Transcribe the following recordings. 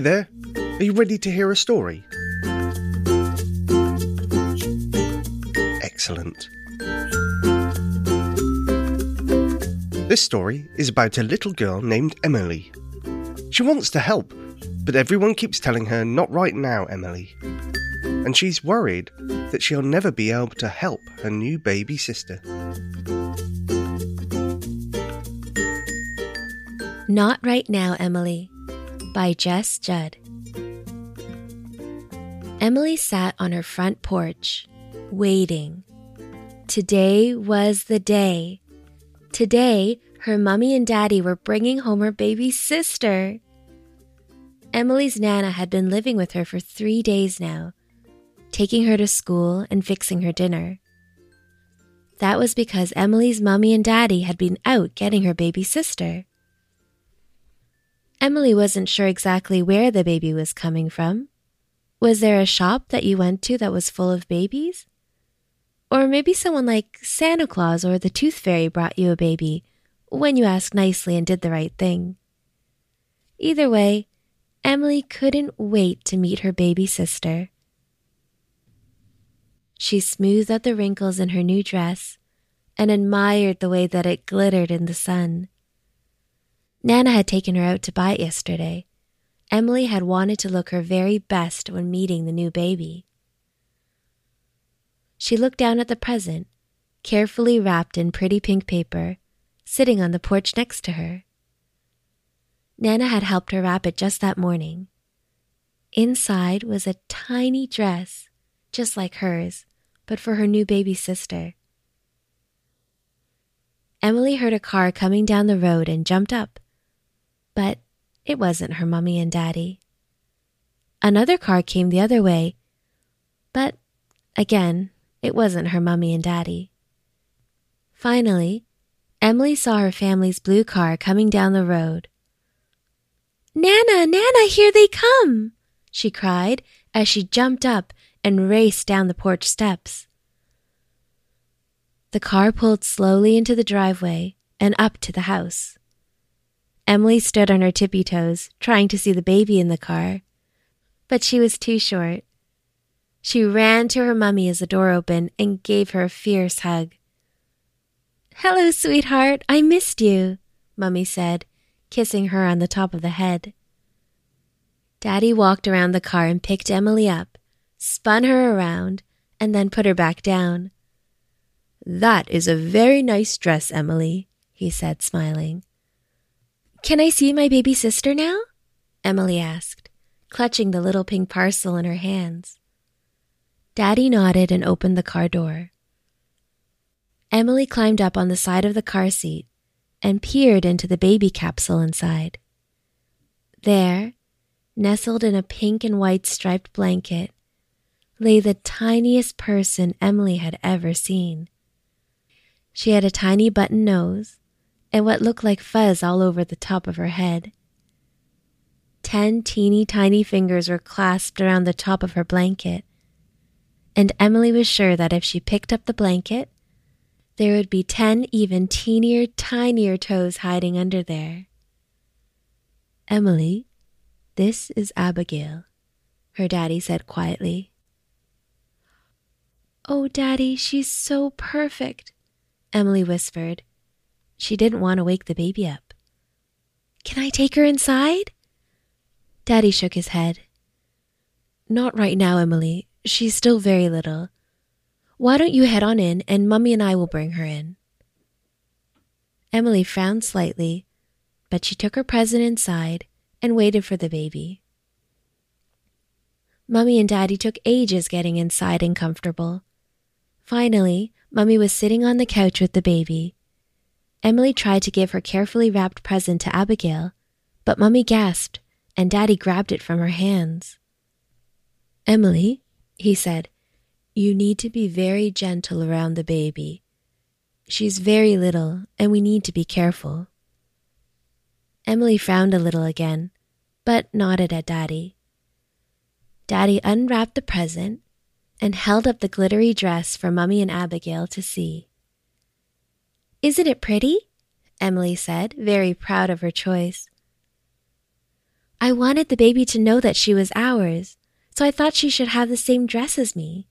there, are you ready to hear a story? Excellent. This story is about a little girl named Emily. She wants to help, but everyone keeps telling her, Not right now, Emily. And she's worried that she'll never be able to help her new baby sister. Not Right Now, Emily by Jess Judd. Emily sat on her front porch, waiting. Today was the day. Today, her mummy and daddy were bringing home her baby sister. Emily's Nana had been living with her for three days now, taking her to school and fixing her dinner. That was because Emily's mummy and daddy had been out getting her baby sister. Emily wasn't sure exactly where the baby was coming from. Was there a shop that you went to that was full of babies? Or maybe someone like Santa Claus or the Tooth Fairy brought you a baby when you asked nicely and did the right thing. Either way, Emily couldn't wait to meet her baby sister. She smoothed out the wrinkles in her new dress and admired the way that it glittered in the sun. Nana had taken her out to buy it yesterday. Emily had wanted to look her very best when meeting the new baby. She looked down at the present, carefully wrapped in pretty pink paper, sitting on the porch next to her. Nana had helped her wrap it just that morning. Inside was a tiny dress, just like hers, but for her new baby sister. Emily heard a car coming down the road and jumped up but it wasn't her mummy and daddy. Another car came the other way, but again, it wasn't her mummy and daddy. Finally, Emily saw her family's blue car coming down the road. Nana, Nana, here they come! she cried as she jumped up and raced down the porch steps. The car pulled slowly into the driveway and up to the house. Emily stood on her tippy toes, trying to see the baby in the car. But she was too short. She ran to her mummy as the door opened and gave her a fierce hug. Hello, sweetheart. I missed you, Mummy said, kissing her on the top of the head. Daddy walked around the car and picked Emily up, spun her around, and then put her back down. That is a very nice dress, Emily, he said, smiling. Can I see my baby sister now? Emily asked, clutching the little pink parcel in her hands. Daddy nodded and opened the car door. Emily climbed up on the side of the car seat and peered into the baby capsule inside. There, nestled in a pink and white striped blanket, lay the tiniest person Emily had ever seen. She had a tiny button nose, and what looked like fuzz all over the top of her head. Ten teeny tiny fingers were clasped around the top of her blanket, and Emily was sure that if she picked up the blanket, there would be ten even teenier, tinier toes hiding under there. Emily, this is Abigail, her daddy said quietly. Oh, Daddy, she's so perfect, Emily whispered, she didn't want to wake the baby up. Can I take her inside? Daddy shook his head. Not right now, Emily. She's still very little. Why don't you head on in and Mummy and I will bring her in? Emily frowned slightly, but she took her present inside and waited for the baby. Mummy and Daddy took ages getting inside and comfortable. Finally, Mummy was sitting on the couch with the baby, Emily tried to give her carefully wrapped present to Abigail, but Mummy gasped and Daddy grabbed it from her hands. Emily, he said, you need to be very gentle around the baby. She's very little, and we need to be careful. Emily frowned a little again, but nodded at Daddy. Daddy unwrapped the present and held up the glittery dress for Mummy and Abigail to see. Isn't it pretty? Emily said, very proud of her choice. I wanted the baby to know that she was ours, so I thought she should have the same dress as me.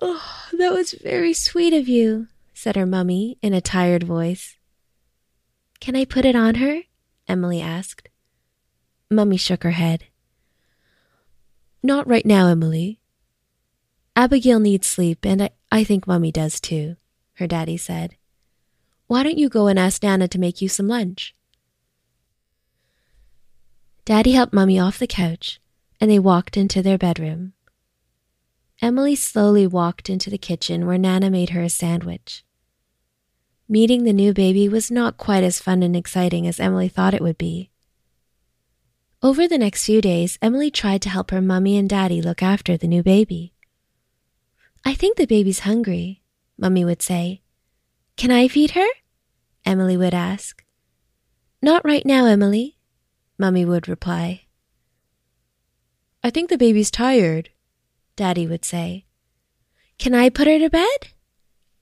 Oh, that was very sweet of you, said her mummy in a tired voice. Can I put it on her? Emily asked. Mummy shook her head. Not right now, Emily. Abigail needs sleep, and I, I think Mummy does too, her daddy said. Why don't you go and ask Nana to make you some lunch? Daddy helped Mummy off the couch, and they walked into their bedroom. Emily slowly walked into the kitchen where Nana made her a sandwich. Meeting the new baby was not quite as fun and exciting as Emily thought it would be. Over the next few days, Emily tried to help her mummy and daddy look after the new baby. I think the baby's hungry, Mummy would say. Can I feed her? Emily would ask. Not right now, Emily, Mummy would reply. I think the baby's tired, Daddy would say. Can I put her to bed?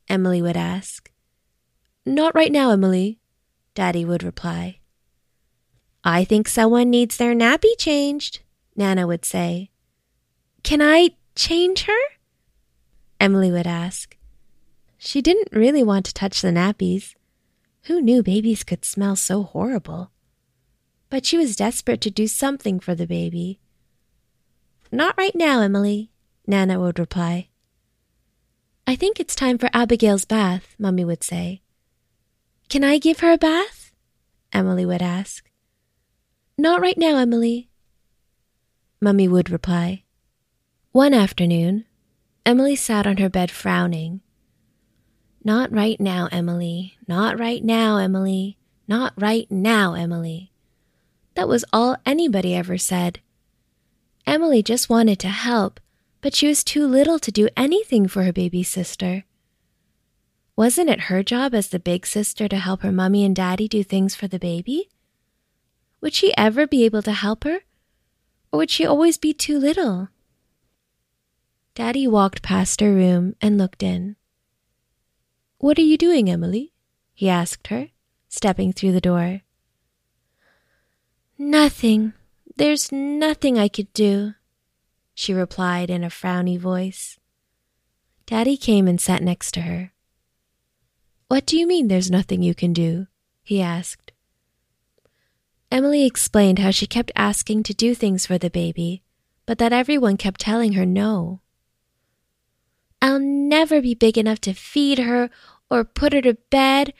Emily would ask. Not right now, Emily, Daddy would reply. I think someone needs their nappy changed, Nana would say. Can I change her? Emily would ask. She didn't really want to touch the nappies. Who knew babies could smell so horrible? but she was desperate to do something for the baby. Not right now, Emily, Nana would reply. I think it's time for Abigail's bath, Mummy would say. Can I give her a bath? Emily would ask. Not right now, Emily, Mummy would reply. One afternoon, Emily sat on her bed frowning. Not right now, Emily. Not right now, Emily. Not right now, Emily. That was all anybody ever said. Emily just wanted to help, but she was too little to do anything for her baby sister. Wasn't it her job as the big sister to help her mummy and daddy do things for the baby? Would she ever be able to help her? Or would she always be too little? Daddy walked past her room and looked in. What are you doing, Emily? he asked her, stepping through the door. Nothing. There's nothing I could do, she replied in a frowny voice. Daddy came and sat next to her. What do you mean there's nothing you can do? he asked. Emily explained how she kept asking to do things for the baby, but that everyone kept telling her no. I'll never be big enough to feed her or put her to bed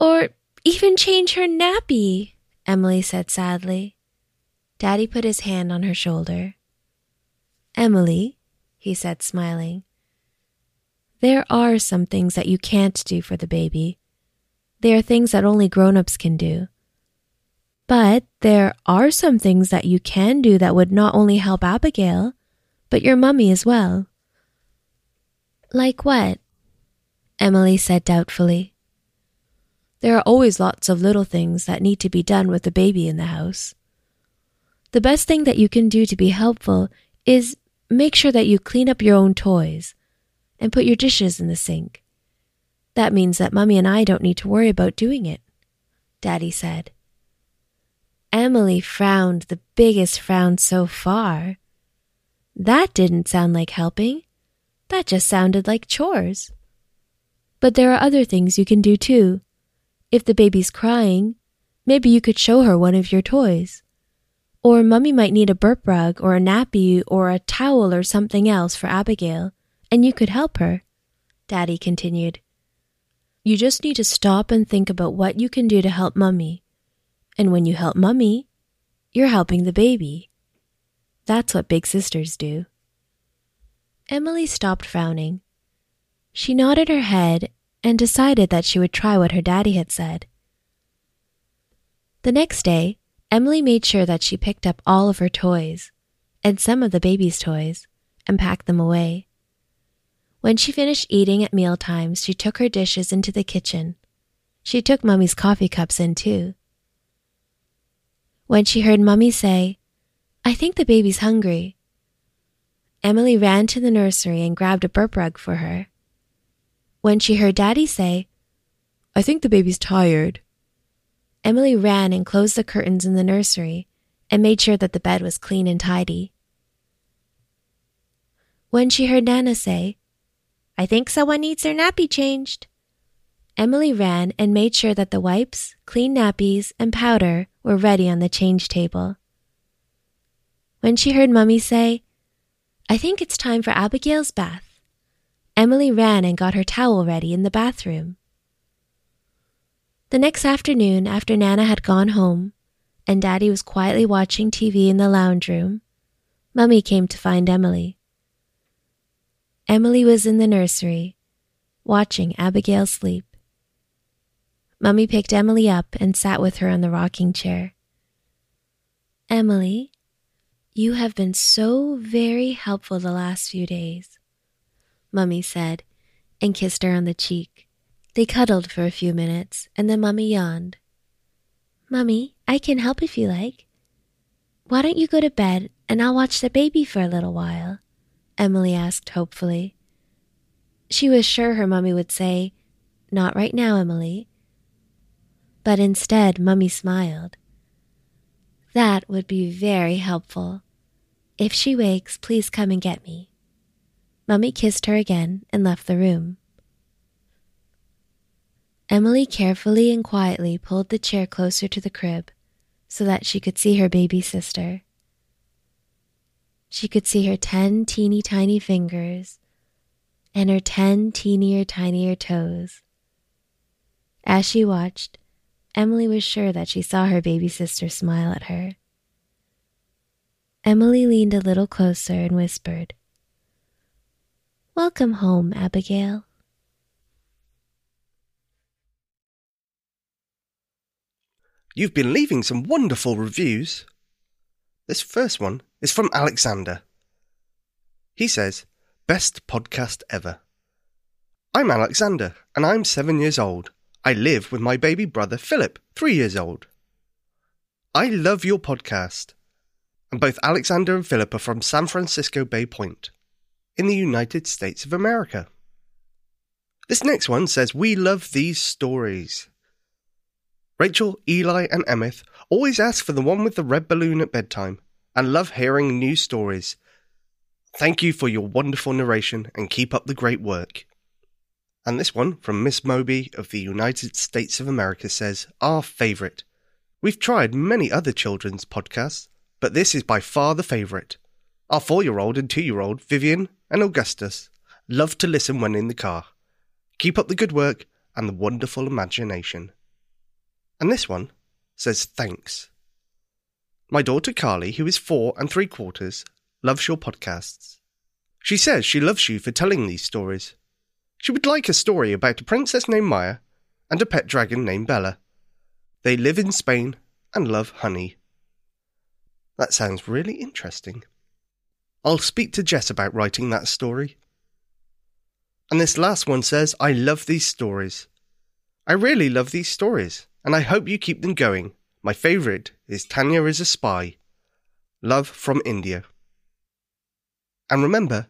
or even change her nappy, Emily said sadly. Daddy put his hand on her shoulder. Emily, he said, smiling, there are some things that you can't do for the baby. They are things that only grown ups can do. But there are some things that you can do that would not only help Abigail, but your mummy as well. Like what? Emily said doubtfully. There are always lots of little things that need to be done with the baby in the house. The best thing that you can do to be helpful is make sure that you clean up your own toys and put your dishes in the sink. That means that Mummy and I don't need to worry about doing it, Daddy said. Emily frowned the biggest frown so far. That didn't sound like helping. That just sounded like chores. But there are other things you can do too. If the baby's crying, maybe you could show her one of your toys. Or Mummy might need a burp rug or a nappy or a towel or something else for Abigail, and you could help her. Daddy continued. You just need to stop and think about what you can do to help Mummy. And when you help Mummy, you're helping the baby. That's what big sisters do. Emily stopped frowning. She nodded her head and decided that she would try what her daddy had said. The next day, Emily made sure that she picked up all of her toys, and some of the baby's toys, and packed them away. When she finished eating at meal times, she took her dishes into the kitchen. She took Mummy's coffee cups in too. When she heard Mummy say, I think the baby's hungry, Emily ran to the nursery and grabbed a burp rug for her. When she heard Daddy say, I think the baby's tired, Emily ran and closed the curtains in the nursery and made sure that the bed was clean and tidy. When she heard Nana say, I think someone needs their nappy changed, Emily ran and made sure that the wipes, clean nappies, and powder were ready on the change table. When she heard Mummy say, I think it's time for Abigail's bath, Emily ran and got her towel ready in the bathroom. The next afternoon, after Nana had gone home, and Daddy was quietly watching TV in the lounge room, Mummy came to find Emily. Emily was in the nursery, watching Abigail sleep. Mummy picked Emily up and sat with her on the rocking chair. Emily, you have been so very helpful the last few days, Mummy said, and kissed her on the cheek. They cuddled for a few minutes, and then Mummy yawned. Mummy, I can help if you like. Why don't you go to bed and I'll watch the baby for a little while? Emily asked hopefully. She was sure her mummy would say, Not right now, Emily. But instead, Mummy smiled. That would be very helpful. If she wakes, please come and get me. Mummy kissed her again and left the room. Emily carefully and quietly pulled the chair closer to the crib so that she could see her baby sister. She could see her ten teeny tiny fingers and her ten teenier tinier toes. As she watched, Emily was sure that she saw her baby sister smile at her. Emily leaned a little closer and whispered, Welcome home, Abigail. You've been leaving some wonderful reviews. This first one is from Alexander. He says, Best podcast ever. I'm Alexander, and I'm seven years old. I live with my baby brother Phillip, three years old. I love your podcast. And both Alexander and Phillip are from San Francisco Bay Point, in the United States of America. This next one says, We love these stories. Rachel, Eli, and Emeth always ask for the one with the red balloon at bedtime and love hearing new stories. Thank you for your wonderful narration and keep up the great work. And this one from Miss Moby of the United States of America says, Our favourite. We've tried many other children's podcasts, but this is by far the favourite. Our four year old and two year old, Vivienne and Augustus, love to listen when in the car. Keep up the good work and the wonderful imagination. And this one says thanks. My daughter Carly, who is four and three quarters, loves your podcasts. She says she loves you for telling these stories. She would like a story about a princess named Maya and a pet dragon named Bella. They live in Spain and love honey. That sounds really interesting. I'll speak to Jess about writing that story. And this last one says, I love these stories. I really love these stories and I hope you keep them going. My favourite is Tanya is a Spy. Love from India. And remember,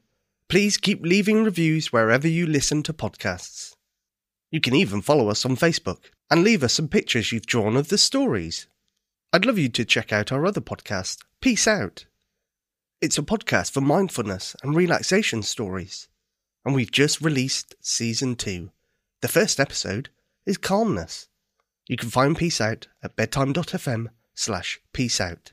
please keep leaving reviews wherever you listen to podcasts. You can even follow us on Facebook and leave us some pictures you've drawn of the stories. I'd love you to check out our other podcast, Peace Out. It's a podcast for mindfulness and relaxation stories, and we've just released season two. The first episode is Calmness. You can find Peace Out at bedtime.fm slash peace out.